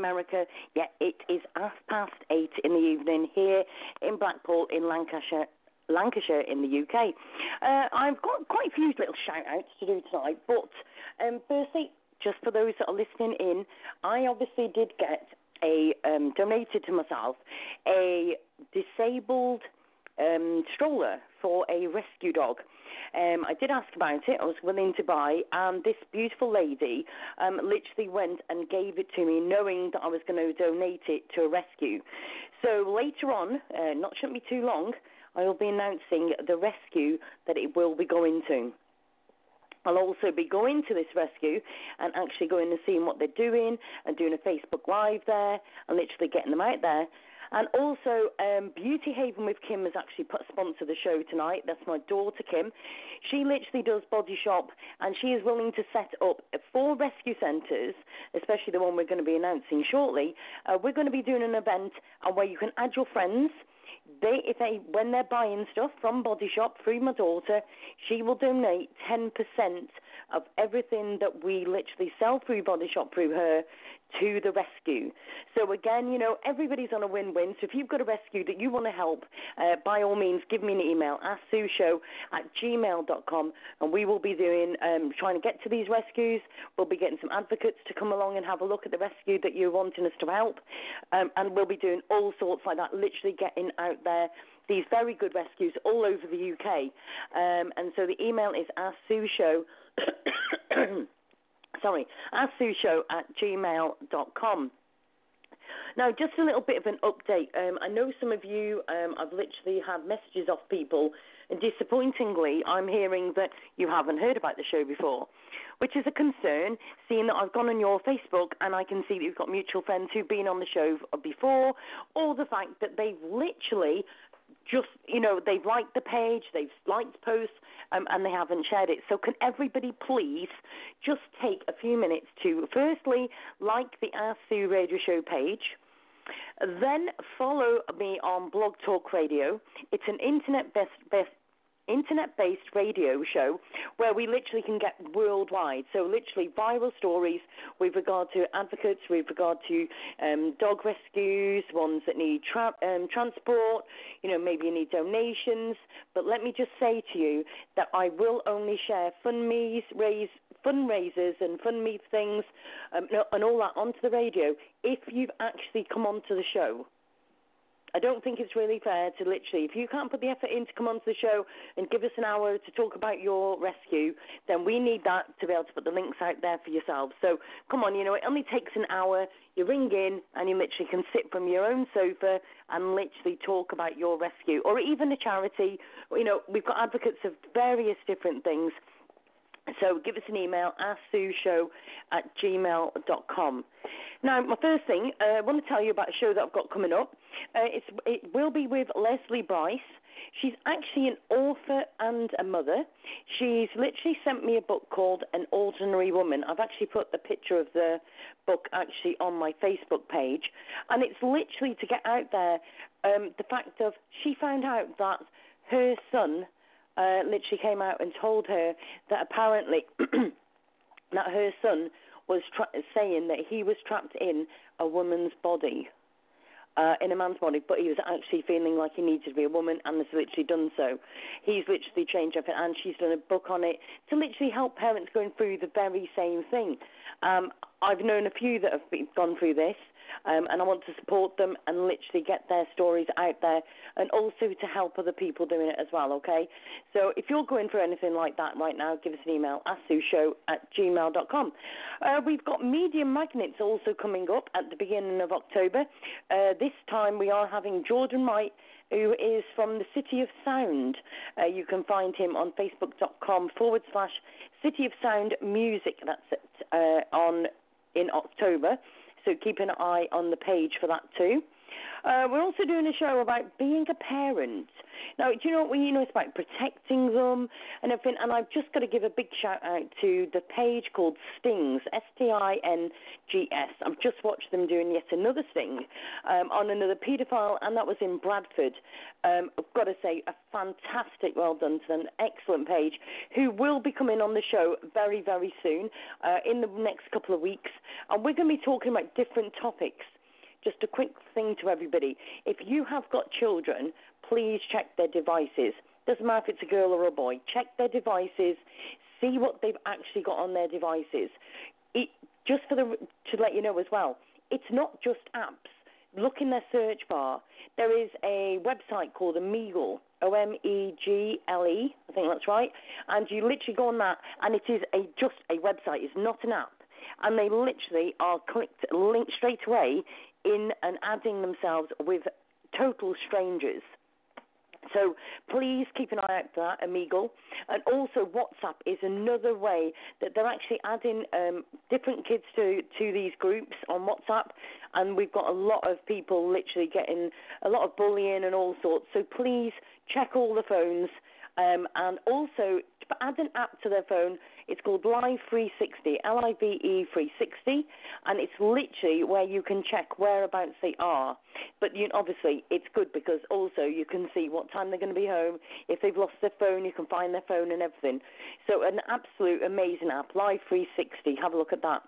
America, yeah, it is half past eight in the evening here in Blackpool in Lancashire. Lancashire in the UK. Uh, I've got quite a few little shout outs to do tonight, but um, firstly, just for those that are listening in, I obviously did get a um, donated to myself a disabled um, stroller for a rescue dog. Um, I did ask about it. I was willing to buy, and this beautiful lady um, literally went and gave it to me, knowing that I was going to donate it to a rescue. So later on, uh, not shouldn't be too long, I will be announcing the rescue that it will be going to. I'll also be going to this rescue and actually going and seeing what they're doing and doing a Facebook Live there and literally getting them out there. And also, um, Beauty Haven with Kim has actually put sponsor the show tonight. That's my daughter Kim. She literally does body shop, and she is willing to set up four rescue centres, especially the one we're going to be announcing shortly. Uh, we're going to be doing an event where you can add your friends they if they when they're buying stuff from Body Shop through my daughter, she will donate ten percent of everything that we literally sell through Body Shop through her to the rescue. So again, you know, everybody's on a win-win. So if you've got a rescue that you want to help, uh, by all means, give me an email, asksueshow at gmail.com, and we will be doing, um, trying to get to these rescues. We'll be getting some advocates to come along and have a look at the rescue that you're wanting us to help, um, and we'll be doing all sorts like that, literally getting out there these very good rescues all over the UK. Um, and so the email is asksueshow sorry, asksueshow at gmail.com. Now, just a little bit of an update. Um, I know some of you, um, I've literally had messages off people, and disappointingly, I'm hearing that you haven't heard about the show before, which is a concern, seeing that I've gone on your Facebook and I can see that you've got mutual friends who've been on the show before, or the fact that they've literally just you know they've liked the page, they've liked posts, um, and they haven't shared it. So can everybody please just take a few minutes to firstly like the Ask Sue Radio Show page. Then follow me on Blog Talk Radio. It's an internet best, best internet-based radio show where we literally can get worldwide. So literally viral stories with regard to advocates, with regard to um, dog rescues, ones that need tra- um, transport. You know, maybe you need donations. But let me just say to you that I will only share fundraise, raise fundraisers and fund me things um, and all that onto the radio if you've actually come onto the show. I don't think it's really fair to literally, if you can't put the effort in to come onto the show and give us an hour to talk about your rescue, then we need that to be able to put the links out there for yourselves. So come on, you know, it only takes an hour. You ring in and you literally can sit from your own sofa and literally talk about your rescue or even a charity. You know, we've got advocates of various different things. So give us an email, asksueshow at gmail.com. Now, my first thing, uh, I want to tell you about a show that I've got coming up. Uh, it will be with Leslie Bryce. She's actually an author and a mother. She's literally sent me a book called An Ordinary Woman. I've actually put the picture of the book actually on my Facebook page, and it's literally to get out there um, the fact of she found out that her son uh, literally came out and told her that apparently that her son was saying that he was trapped in a woman's body. Uh, in a man's body, but he was actually feeling like he needed to be a woman, and has literally done so. He's literally changed up, and she's done a book on it to literally help parents going through the very same thing. Um, I've known a few that have been, gone through this, um, and I want to support them and literally get their stories out there and also to help other people doing it as well, okay? So if you're going for anything like that right now, give us an email, asksueshow at gmail.com. Uh, we've got Media Magnets also coming up at the beginning of October. Uh, this time we are having Jordan Wright who is from the City of Sound. Uh, you can find him on facebook.com forward slash City of Sound Music. That's it, uh, on in October. So keep an eye on the page for that too. Uh, we're also doing a show about being a parent. Now, do you know what we you know? It's about protecting them and everything. And I've just got to give a big shout out to the page called Stings, S T I N G S. I've just watched them doing yet another sting um, on another paedophile, and that was in Bradford. Um, I've got to say, a fantastic, well done to them, excellent page, who will be coming on the show very, very soon, uh, in the next couple of weeks. And we're going to be talking about different topics. Just a quick thing to everybody. If you have got children, please check their devices. Doesn't matter if it's a girl or a boy. Check their devices. See what they've actually got on their devices. It, just for the to let you know as well, it's not just apps. Look in their search bar. There is a website called Omegle, O M E G L E, I think that's right. And you literally go on that, and it is a just a website. It's not an app and they literally are clicked linked straight away in and adding themselves with total strangers. So please keep an eye out for that, Omegle. And also WhatsApp is another way that they're actually adding um, different kids to, to these groups on WhatsApp. And we've got a lot of people literally getting a lot of bullying and all sorts. So please check all the phones. Um, and also add an app to their phone it's called Live 360, L I V E 360, and it's literally where you can check whereabouts they are. But you, obviously, it's good because also you can see what time they're going to be home. If they've lost their phone, you can find their phone and everything. So, an absolute amazing app, Live 360. Have a look at that.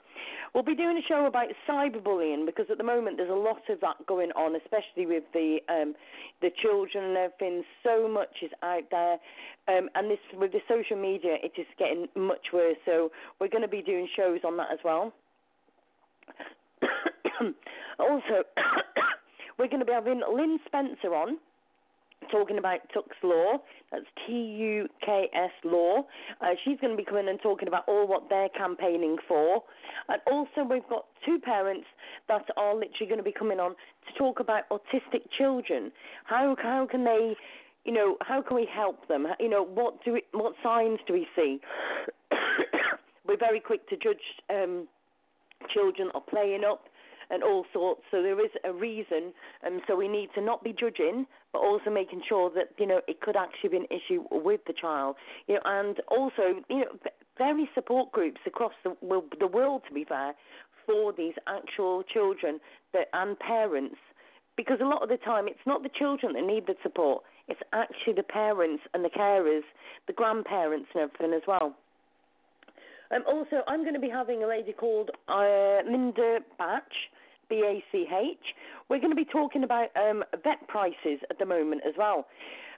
We'll be doing a show about cyberbullying because at the moment there's a lot of that going on, especially with the um, the children and everything. So much is out there, um, and this with the social media, it is getting much worse. So we're going to be doing shows on that as well. also, we're going to be having Lynn Spencer on talking about Tuks Law. That's T U K S Law. Uh, she's going to be coming and talking about all what they're campaigning for. And also, we've got two parents that are literally going to be coming on to talk about autistic children. How how can they, you know, how can we help them? You know, what do we, what signs do we see? We're very quick to judge um, children are playing up and all sorts. So there is a reason, and so we need to not be judging, but also making sure that you know it could actually be an issue with the child. You know, and also you know various support groups across the the world, to be fair, for these actual children that and parents. Because a lot of the time, it's not the children that need the support; It's actually the parents and the carers, the grandparents and everything as well. Um, also, I'm going to be having a lady called uh, Minda Bach, B A C H. We're going to be talking about um, vet prices at the moment as well.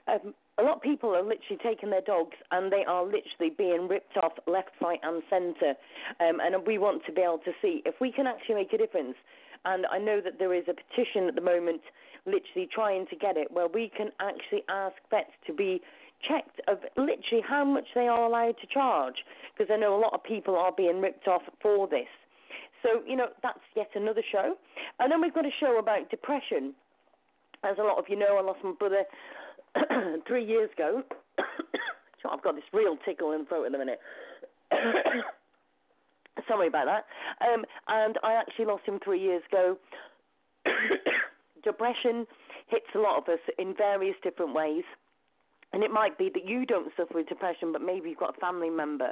Um, a lot of people are literally taking their dogs and they are literally being ripped off left, right, and centre. Um, and we want to be able to see if we can actually make a difference. And I know that there is a petition at the moment, literally trying to get it, where we can actually ask vets to be checked of literally how much they are allowed to charge, because I know a lot of people are being ripped off for this. So, you know, that's yet another show. And then we've got a show about depression. As a lot of you know, I lost my brother three years ago. I've got this real tickle in the throat at the minute. Sorry about that. Um, and I actually lost him three years ago. Depression hits a lot of us in various different ways. And it might be that you don't suffer with depression, but maybe you've got a family member.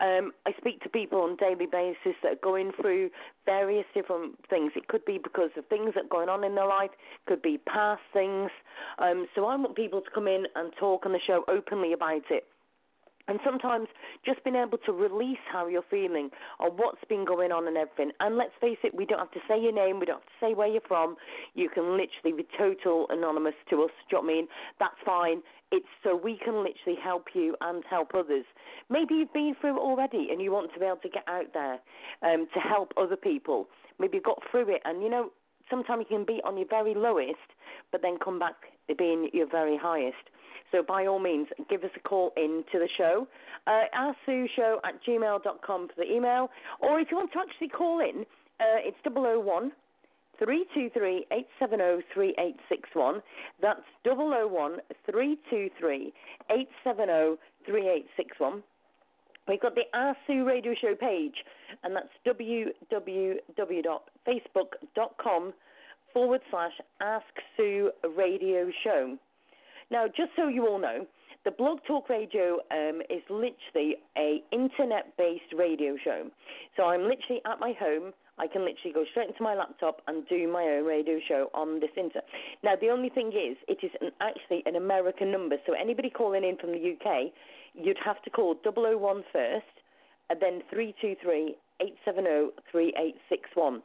Um, I speak to people on a daily basis that are going through various different things. It could be because of things that are going on in their life, could be past things. Um, so I want people to come in and talk on the show openly about it. And sometimes just being able to release how you're feeling or what's been going on and everything. And let's face it, we don't have to say your name, we don't have to say where you're from. You can literally be total anonymous to us. Do you know what I mean? That's fine. It's so we can literally help you and help others. Maybe you've been through it already and you want to be able to get out there um, to help other people. Maybe you've got through it and you know, sometimes you can be on your very lowest, but then come back being your very highest. So by all means, give us a call in to the show. Uh, show at gmail.com for the email. Or if you want to actually call in, uh, it's 001 323 870 3861. That's 001 323 870 3861. We've got the Ask Sue Radio Show page, and that's www.facebook.com forward slash Ask Sue Radio Show. Now, just so you all know, the Blog Talk Radio um, is literally a internet-based radio show. So I'm literally at my home. I can literally go straight into my laptop and do my own radio show on this internet. Now, the only thing is, it is an, actually an American number. So anybody calling in from the UK, you'd have to call 001 first, and then 323 870 3861.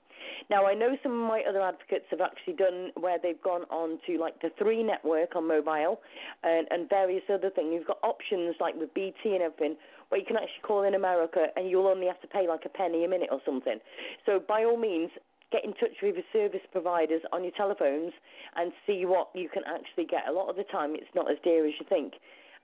Now, I know some of my other advocates have actually done where they've gone on to like the three network on mobile and, and various other things. You've got options like with BT and everything where you can actually call in America and you'll only have to pay like a penny a minute or something. So, by all means, get in touch with your service providers on your telephones and see what you can actually get. A lot of the time, it's not as dear as you think.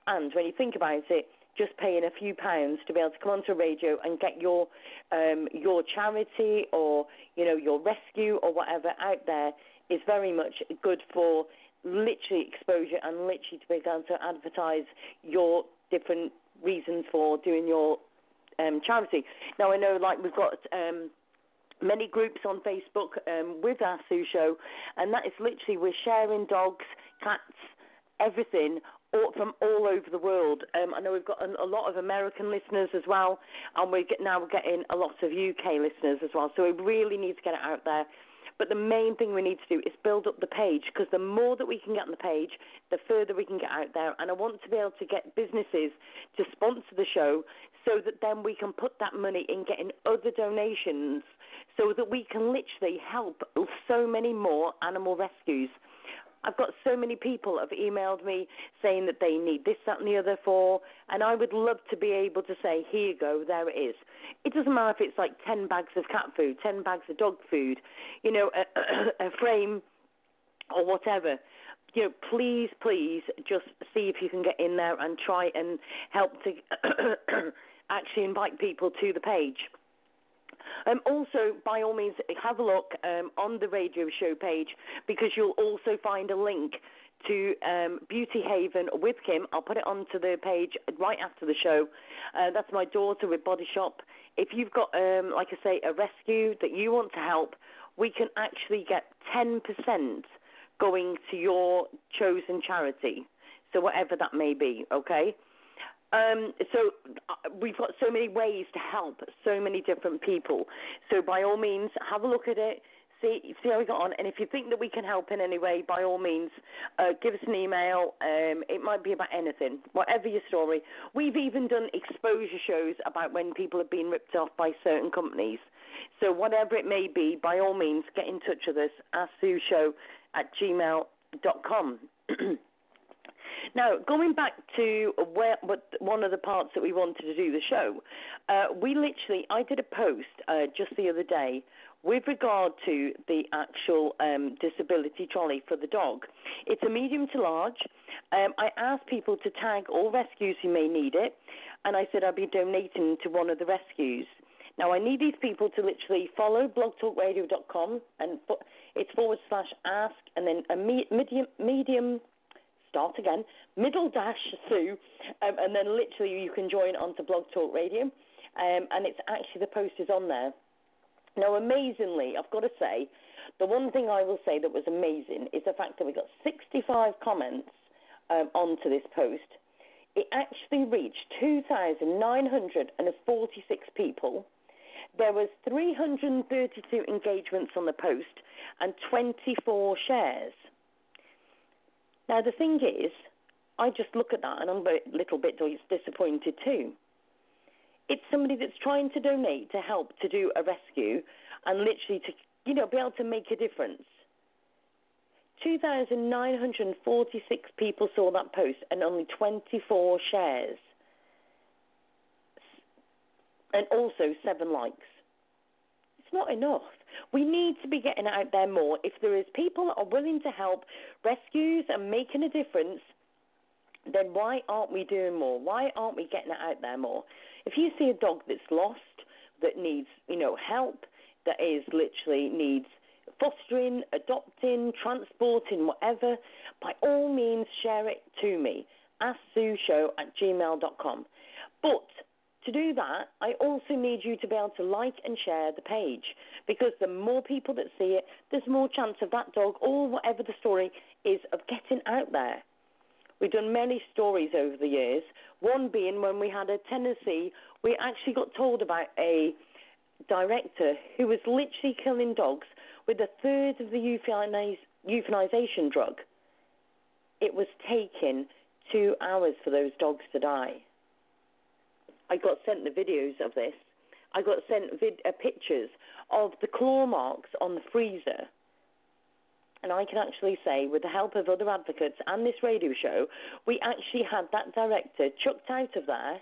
And when you think about it, just paying a few pounds to be able to come onto radio and get your um, your charity or you know your rescue or whatever out there is very much good for literally exposure and literally to be able to advertise your different reasons for doing your um, charity. Now I know like we've got. Um, many groups on Facebook um, with our Sue Show, and that is literally we're sharing dogs, cats, everything all, from all over the world. Um, I know we've got a, a, lot of American listeners as well, and we're get, now getting a lot of UK listeners as well. So we really need to get it out there. But the main thing we need to do is build up the page because the more that we can get on the page, the further we can get out there. And I want to be able to get businesses to sponsor the show so that then we can put that money in getting other donations so that we can literally help so many more animal rescues. I've got so many people have emailed me saying that they need this, that, and the other for, and I would love to be able to say, here you go, there it is. It doesn't matter if it's like 10 bags of cat food, 10 bags of dog food, you know, a, a frame or whatever. You know, please, please just see if you can get in there and try and help to actually invite people to the page. Um, also, by all means, have a look um, on the radio show page because you'll also find a link to um, Beauty Haven with Kim. I'll put it onto the page right after the show. Uh, that's my daughter with Body Shop. If you've got, um, like I say, a rescue that you want to help, we can actually get 10% going to your chosen charity. So, whatever that may be, okay? Um, so uh, we've got so many ways to help so many different people. So by all means, have a look at it, see see how we got on. And if you think that we can help in any way, by all means, uh, give us an email. Um, it might be about anything, whatever your story. We've even done exposure shows about when people have been ripped off by certain companies. So whatever it may be, by all means, get in touch with us. at Show at gmail.com. Now, going back to where, what, one of the parts that we wanted to do the show, uh, we literally, I did a post uh, just the other day with regard to the actual um, disability trolley for the dog. It's a medium to large. Um, I asked people to tag all rescues who may need it, and I said I'd be donating to one of the rescues. Now, I need these people to literally follow blogtalkradio.com and it's forward slash ask and then a medium, medium start again, middle dash Sue, um, and then literally you can join onto Blog Talk Radio. Um, and it's actually the post is on there. Now, amazingly, I've got to say, the one thing I will say that was amazing is the fact that we got 65 comments um, onto this post. It actually reached 2,946 people. There was 332 engagements on the post and 24 shares. Now, the thing is, I just look at that and I'm a little bit disappointed too. It's somebody that's trying to donate to help to do a rescue and literally to, you know, be able to make a difference. 2,946 people saw that post and only 24 shares. And also seven likes. It's not enough. We need to be getting out there more. If there is people that are willing to help rescues and making a difference, then why aren't we doing more? Why aren't we getting it out there more? If you see a dog that's lost, that needs, you know, help, that is literally needs fostering, adopting, transporting, whatever, by all means share it to me. AskSueShow at gmail.com. But to do that, I also need you to be able to like and share the page because the more people that see it, there's more chance of that dog or whatever the story is of getting out there. We've done many stories over the years. One being when we had a Tennessee, we actually got told about a director who was literally killing dogs with a third of the euthaniz- euthanization drug. It was taking two hours for those dogs to die. I got sent the videos of this. I got sent vid- uh, pictures of the claw marks on the freezer. And I can actually say, with the help of other advocates and this radio show, we actually had that director chucked out of there,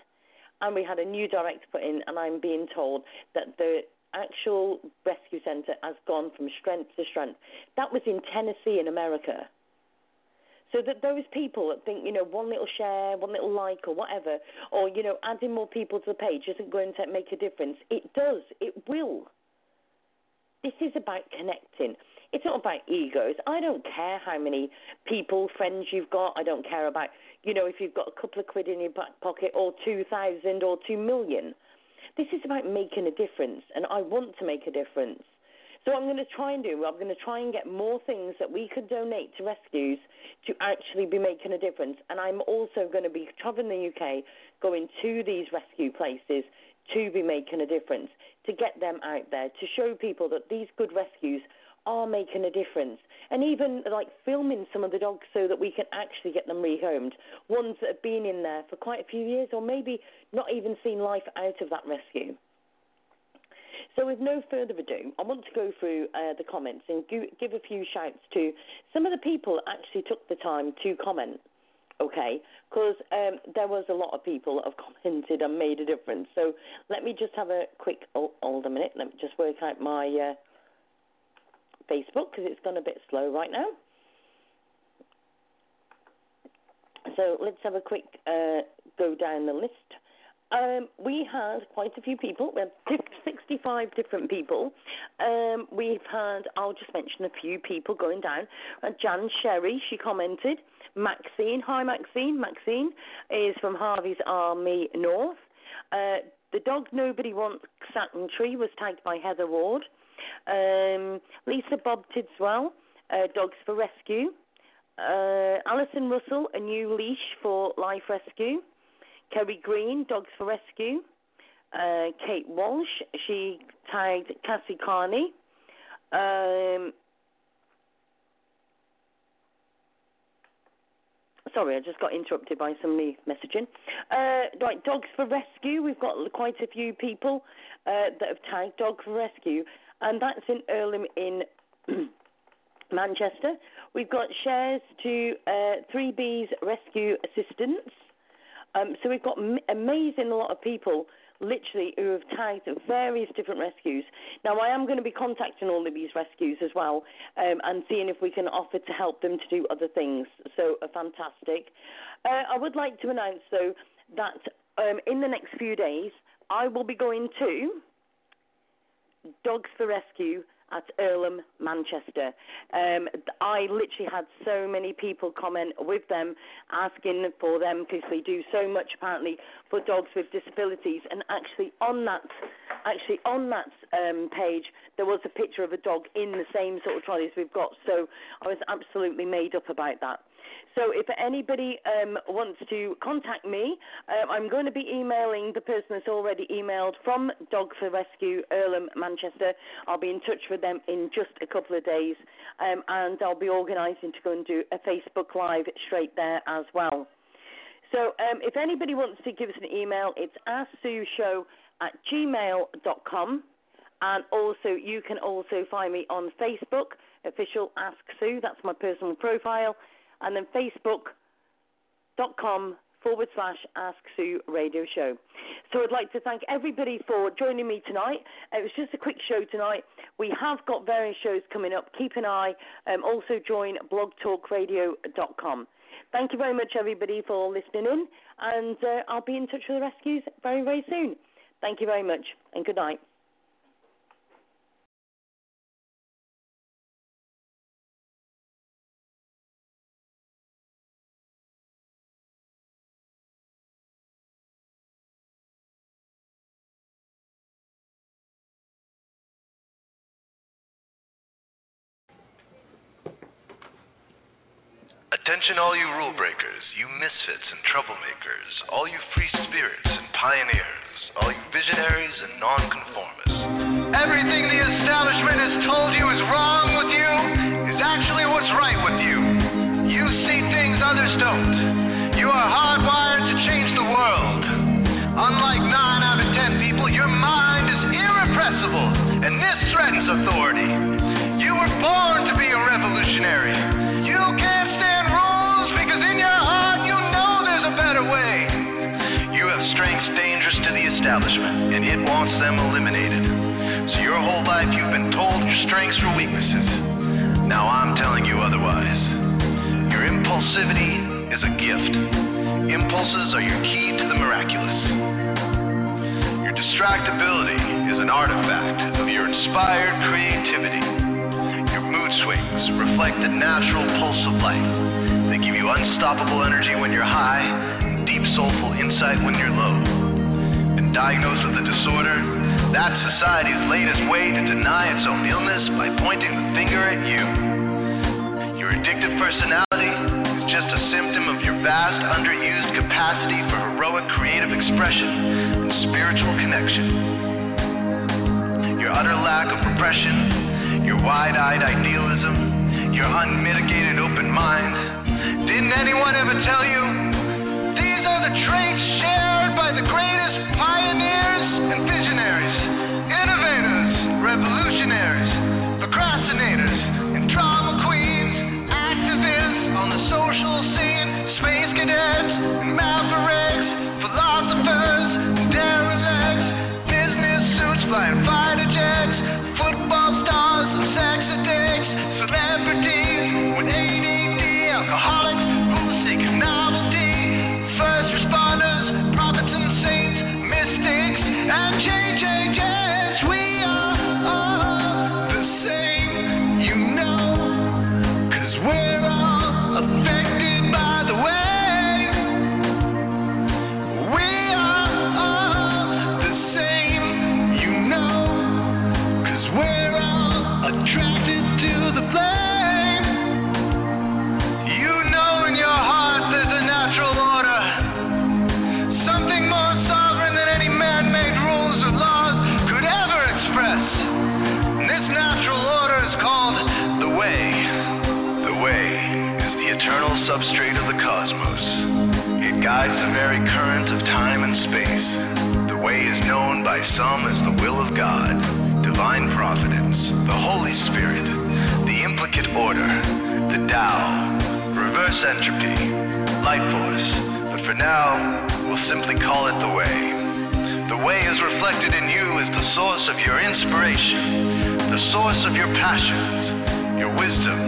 and we had a new director put in. And I'm being told that the actual rescue centre has gone from strength to strength. That was in Tennessee, in America. So that those people that think, you know, one little share, one little like, or whatever, or, you know, adding more people to the page isn't going to make a difference. It does. It will. This is about connecting. It's not about egos. I don't care how many people, friends you've got. I don't care about, you know, if you've got a couple of quid in your back pocket or 2,000 or 2 million. This is about making a difference, and I want to make a difference. So I'm going to try and do, I'm going to try and get more things that we could donate to rescues to actually be making a difference. And I'm also going to be traveling the UK, going to these rescue places to be making a difference, to get them out there, to show people that these good rescues are making a difference. And even like filming some of the dogs so that we can actually get them rehomed. Ones that have been in there for quite a few years or maybe not even seen life out of that rescue. So, with no further ado, I want to go through uh, the comments and give a few shouts to some of the people that actually took the time to comment. Okay, because um, there was a lot of people that have commented and made a difference. So let me just have a quick oh, hold a minute. Let me just work out my uh, Facebook because it's gone a bit slow right now. So let's have a quick uh, go down the list. Um, we had quite a few people. We had 65 different people. Um, we've had, I'll just mention a few people going down. Uh, Jan Sherry, she commented. Maxine, hi Maxine. Maxine is from Harvey's Army North. Uh, the dog nobody wants satin tree was tagged by Heather Ward. Um, Lisa Bob Tidswell, uh, Dogs for Rescue. Uh, Alison Russell, a new leash for Life Rescue. Kerry Green, Dogs for Rescue. Uh, Kate Walsh, she tagged Cassie Carney. Um, sorry, I just got interrupted by some somebody messaging. Uh, right, Dogs for Rescue. We've got quite a few people uh, that have tagged Dog for Rescue, and that's in Irlam in Manchester. We've got shares to uh, 3B's Rescue Assistance. Um, so we've got m- amazing lot of people literally who have tagged various different rescues. Now I am going to be contacting all of these rescues as well um, and seeing if we can offer to help them to do other things. So uh, fantastic. Uh, I would like to announce though that um, in the next few days I will be going to Dogs for Rescue at Irlam, Manchester. Um, I literally had so many people comment with them, asking for them because they do so much apparently for dogs with disabilities. And actually on that, actually on that um, page, there was a picture of a dog in the same sort of trolleys we've got. So I was absolutely made up about that. So if anybody um, wants to contact me, uh, I'm going to be emailing the person that's already emailed from Dog for Rescue Irlam, Manchester. I'll be in touch with them in just a couple of days, um, and I'll be organising to go and do a Facebook Live straight there as well. So um, if anybody wants to give us an email, it's asksueshow at gmail.com. And also, you can also find me on Facebook, official Ask Sue. That's my personal profile and then facebook.com forward slash Ask Sue Radio Show. So I'd like to thank everybody for joining me tonight. It was just a quick show tonight. We have got various shows coming up. Keep an eye. Um, also join blogtalkradio.com. Thank you very much, everybody, for listening in, and uh, I'll be in touch with the rescues very, very soon. Thank you very much, and good night. All you rule breakers, you misfits and troublemakers, all you free spirits and pioneers, all you visionaries and nonconformists. Everything the establishment has told you is wrong establishment, and it wants them eliminated. So your whole life you've been told your strengths were weaknesses. Now I'm telling you otherwise. Your impulsivity is a gift. Impulses are your key to the miraculous. Your distractibility is an artifact of your inspired creativity. Your mood swings reflect the natural pulse of life. They give you unstoppable energy when you're high, deep soulful insight when you're low. Diagnosed with a disorder? That's society's latest way to deny its own illness by pointing the finger at you. Your addictive personality is just a symptom of your vast, underused capacity for heroic creative expression and spiritual connection. Your utter lack of repression, your wide eyed idealism, your unmitigated open mind. Didn't anyone ever tell you? These are the traits shared by the greatest pioneers and visionaries, innovators, revolutionaries, procrastinators, divine providence, the Holy Spirit, the implicate order, the Tao, reverse entropy, life force, but for now, we'll simply call it the way. The way is reflected in you as the source of your inspiration, the source of your passions, your wisdom,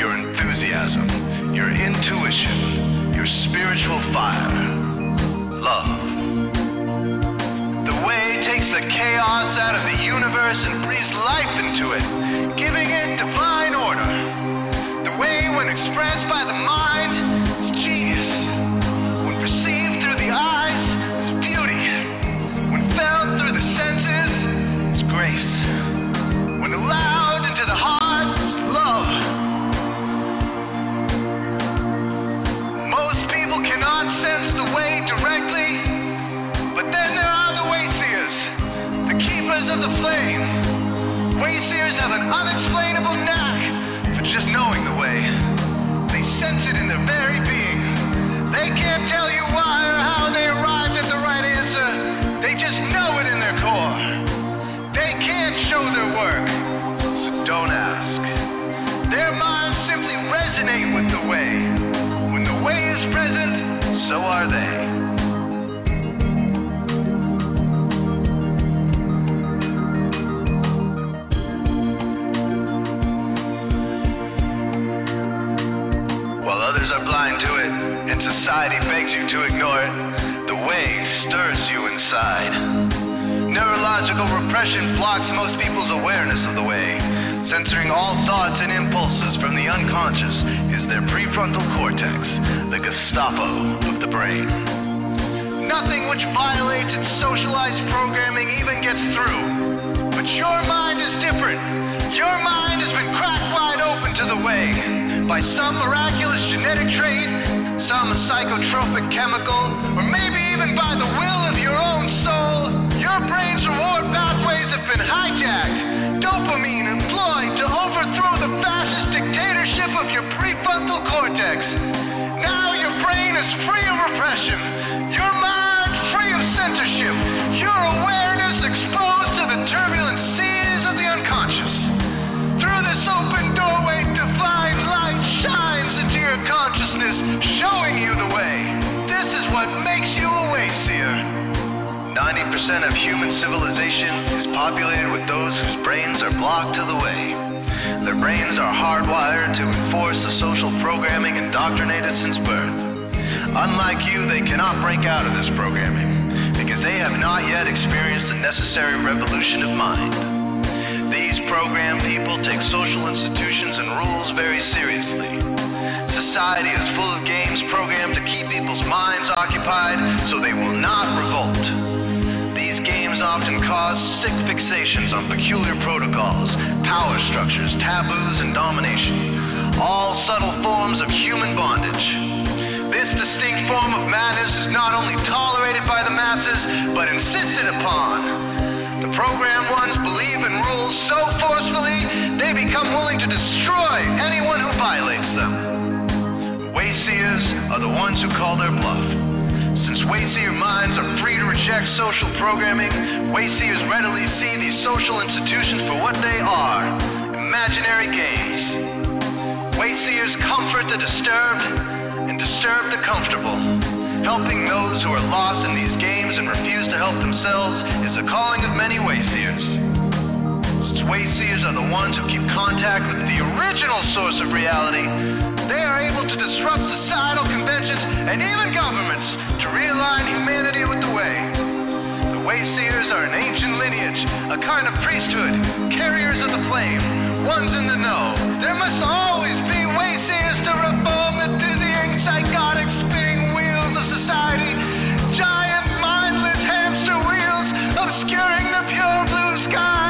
your enthusiasm, your intuition, your spiritual fire, love. The way takes the chaos out of the universe and breathes life into it, giving it divine order. The way, when expressed by the mind, of the flame. Wayseers have an unexplainable knack for just knowing the way. They sense it in their very being. They can't tell you why or how they arrived at the right answer. They just know it in their core. They can't show their work, so don't ask. Their minds simply resonate with the way. When the way is present, so are they. Neurological repression blocks most people's awareness of the way. Censoring all thoughts and impulses from the unconscious is their prefrontal cortex, the Gestapo of the brain. Nothing which violates its socialized programming even gets through. But your mind is different. Your mind has been cracked wide open to the way by some miraculous genetic trait, some psychotropic chemical, or maybe even by the will of your own soul. Your brain's reward pathways have been hijacked, dopamine employed to overthrow the fascist dictatorship of your prefrontal cortex. Now your brain is free of repression, your mind free of censorship, your awareness exposed to the turbulent seas of the unconscious. Through this open doorway, divine light shines into your consciousness, showing you the way. This is what makes you. 90% of human civilization is populated with those whose brains are blocked to the way. Their brains are hardwired to enforce the social programming indoctrinated since birth. Unlike you, they cannot break out of this programming because they have not yet experienced the necessary revolution of mind. These programmed people take social institutions and rules very seriously. Society is full of games programmed to keep people's minds occupied so they will not revolt. Often cause sick fixations on peculiar protocols, power structures, taboos, and domination, all subtle forms of human bondage. This distinct form of madness is not only tolerated by the masses, but insisted upon. The programmed ones believe in rules so forcefully, they become willing to destroy anyone who violates them. Wayseers are the ones who call their bluff. Wayseer minds are free to reject social programming, Wayseers readily see these social institutions for what they are imaginary games. Wayseers comfort the disturbed and disturb the comfortable. Helping those who are lost in these games and refuse to help themselves is the calling of many Wayseers. Since Wayseers are the ones who keep contact with the original source of reality, they are able to disrupt societal conventions and even governments realign humanity with the way. The Wayseers are an ancient lineage, a kind of priesthood, carriers of the flame, ones in the know. There must always be Wayseers to reform the dizzying, psychotic, spinning wheels of society. Giant, mindless hamster wheels obscuring the pure blue sky,